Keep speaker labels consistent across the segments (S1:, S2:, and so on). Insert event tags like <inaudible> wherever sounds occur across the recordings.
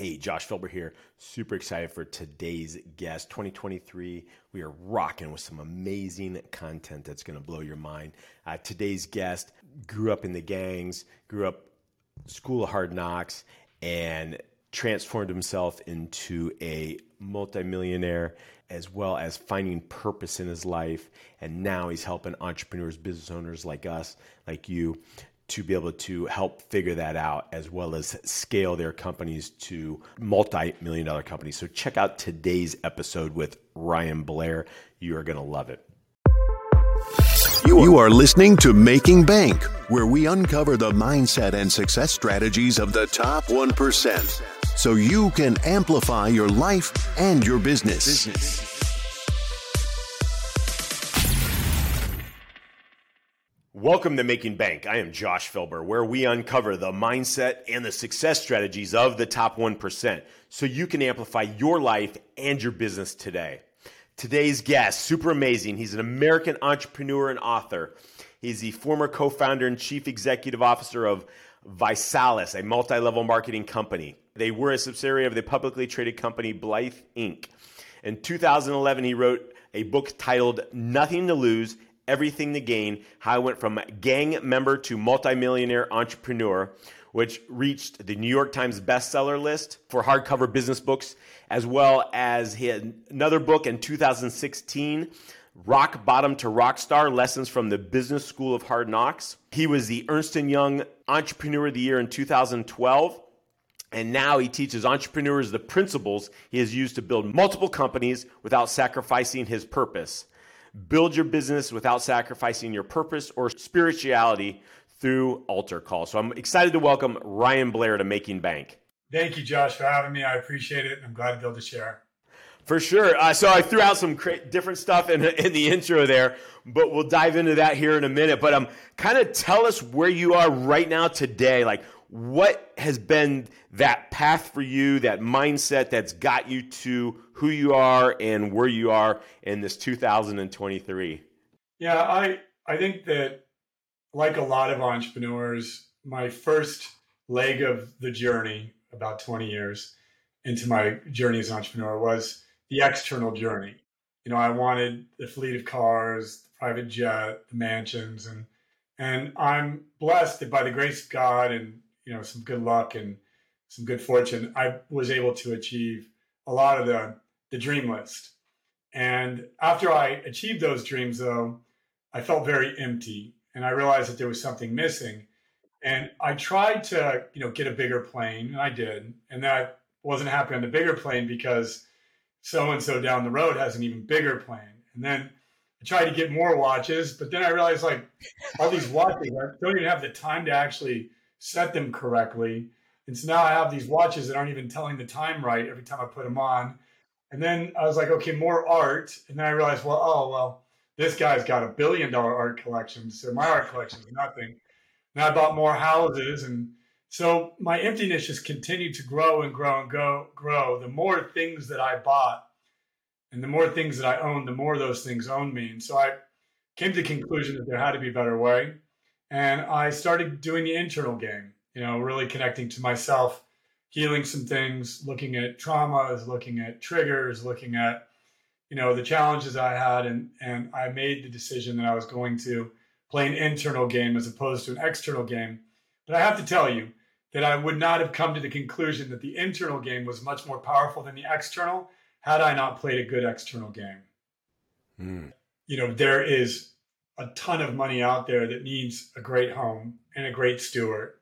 S1: Hey, Josh Felber here. Super excited for today's guest. 2023, we are rocking with some amazing content that's going to blow your mind. Uh, today's guest grew up in the gangs, grew up school of hard knocks, and transformed himself into a multimillionaire as well as finding purpose in his life. And now he's helping entrepreneurs, business owners like us, like you, to be able to help figure that out as well as scale their companies to multi million dollar companies. So check out today's episode with Ryan Blair. You are going to love it.
S2: You are listening to Making Bank, where we uncover the mindset and success strategies of the top 1% so you can amplify your life and your business. business.
S1: Welcome to Making Bank. I am Josh Felber, where we uncover the mindset and the success strategies of the top 1% so you can amplify your life and your business today. Today's guest, super amazing. He's an American entrepreneur and author. He's the former co founder and chief executive officer of ViSalus, a multi level marketing company. They were a subsidiary of the publicly traded company Blyth Inc. In 2011, he wrote a book titled Nothing to Lose Everything to Gain How I Went from Gang Member to Multimillionaire Entrepreneur, which reached the New York Times bestseller list for hardcover business books, as well as had another book in 2016. Rock Bottom to Rockstar Lessons from the Business School of Hard Knocks. He was the Ernst & Young Entrepreneur of the Year in 2012. And now he teaches entrepreneurs the principles he has used to build multiple companies without sacrificing his purpose build your business without sacrificing your purpose or spirituality through AlterCall. So I'm excited to welcome Ryan Blair to Making Bank.
S3: Thank you, Josh, for having me. I appreciate it. I'm glad to be able to share.
S1: For sure. Uh, so I threw out some cra- different stuff in, <laughs> in the intro there, but we'll dive into that here in a minute. But um, kind of tell us where you are right now today. Like, what has been that path for you, that mindset that's got you to who you are and where you are in this 2023?
S3: Yeah, I I think that like a lot of entrepreneurs, my first leg of the journey, about 20 years into my journey as an entrepreneur, was the external journey. You know, I wanted the fleet of cars, the private jet, the mansions, and and I'm blessed that by the grace of God and you know some good luck and some good fortune, I was able to achieve a lot of the the dream list. And after I achieved those dreams, though, I felt very empty, and I realized that there was something missing. And I tried to, you know, get a bigger plane, and I did, and that wasn't happy on the bigger plane because so and so down the road has an even bigger plane. And then I tried to get more watches, but then I realized like all these watches I don't even have the time to actually set them correctly. And so now I have these watches that aren't even telling the time right every time I put them on. And then I was like, okay, more art. And then I realized, well, oh, well, this guy's got a billion dollar art collection. So my art collection is nothing. And I bought more houses. And so my emptiness just continued to grow and grow and go, grow. The more things that I bought and the more things that I owned, the more those things owned me. And so I came to the conclusion that there had to be a better way. And I started doing the internal game, you know, really connecting to myself, healing some things, looking at traumas, looking at triggers, looking at, you know, the challenges I had. And, and I made the decision that I was going to play an internal game as opposed to an external game. But I have to tell you that I would not have come to the conclusion that the internal game was much more powerful than the external had I not played a good external game. Mm. You know, there is a ton of money out there that needs a great home and a great steward.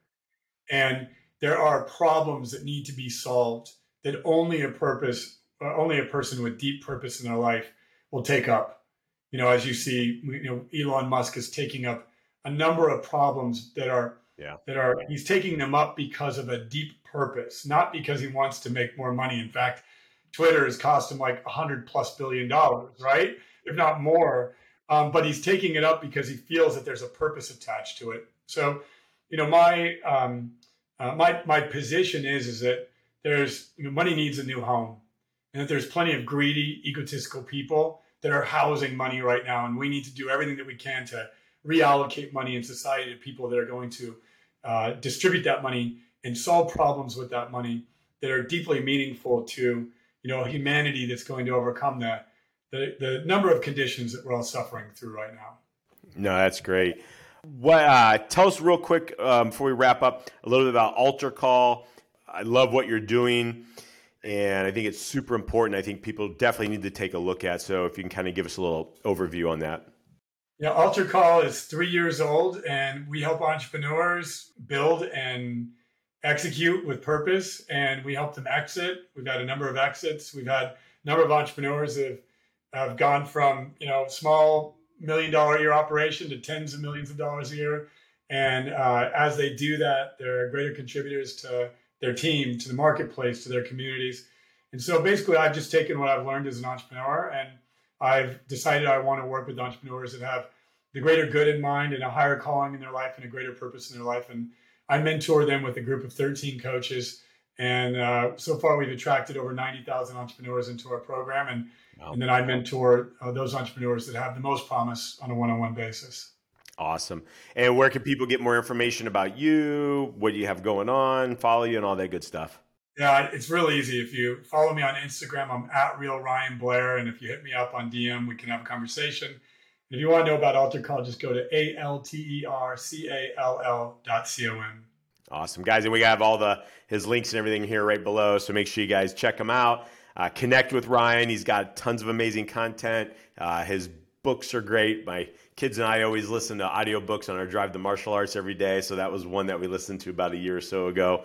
S3: And there are problems that need to be solved that only a purpose, uh, only a person with deep purpose in their life will take up. You know, as you see, you know, Elon Musk is taking up a number of problems that are yeah. that are he's taking them up because of a deep purpose, not because he wants to make more money. In fact, Twitter has cost him like a hundred plus billion dollars, right? If not more um, but he's taking it up because he feels that there's a purpose attached to it. So, you know, my um, uh, my my position is is that there's you know, money needs a new home, and that there's plenty of greedy, egotistical people that are housing money right now, and we need to do everything that we can to reallocate money in society to people that are going to uh, distribute that money and solve problems with that money that are deeply meaningful to you know humanity that's going to overcome the the, the number of conditions that we're all suffering through right now.
S1: No, that's great. What uh, tell us real quick um, before we wrap up a little bit about AlterCall. I love what you're doing, and I think it's super important. I think people definitely need to take a look at. So if you can kind of give us a little overview on that.
S3: Yeah, AlterCall is three years old, and we help entrepreneurs build and execute with purpose, and we help them exit. We've had a number of exits. We've had a number of entrepreneurs that have, have gone from you know small million dollar year operation to tens of millions of dollars a year, and uh, as they do that, they're greater contributors to their team, to the marketplace, to their communities. And so basically, I've just taken what I've learned as an entrepreneur and I've decided I want to work with entrepreneurs that have the greater good in mind and a higher calling in their life and a greater purpose in their life. And I mentor them with a group of 13 coaches. And uh, so far, we've attracted over 90,000 entrepreneurs into our program. And, wow. and then I mentor uh, those entrepreneurs that have the most promise on a one on one basis.
S1: Awesome. And where can people get more information about you, what you have going on, follow you, and all that good stuff?
S3: Yeah, it's really easy. If you follow me on Instagram, I'm at real Ryan Blair. And if you hit me up on DM, we can have a conversation. And if you want to know about AlterCall, just go to A L T E R C A L L dot C O M.
S1: Awesome, guys. And we have all the his links and everything here right below. So make sure you guys check him out. Uh, connect with Ryan. He's got tons of amazing content. Uh, his books are great. My kids and I always listen to audiobooks on our drive to martial arts every day. So that was one that we listened to about a year or so ago.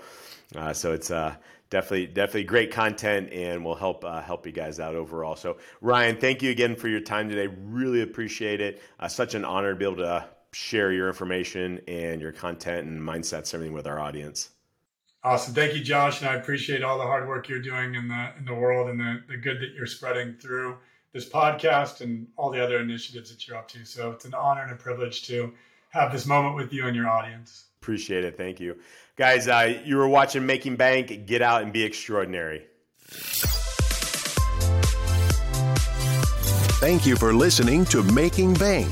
S1: Uh, so it's uh, definitely definitely great content and will help uh, help you guys out overall. So Ryan, thank you again for your time today. Really appreciate it. Uh, such an honor to be able to share your information and your content and mindsets everything with our audience.
S3: Awesome. Thank you, Josh. And I appreciate all the hard work you're doing in the in the world and the, the good that you're spreading through this podcast and all the other initiatives that you're up to. So it's an honor and a privilege to have this moment with you and your audience.
S1: Appreciate it. Thank you. Guys, uh, you were watching Making Bank. Get out and be extraordinary.
S2: Thank you for listening to Making Bank.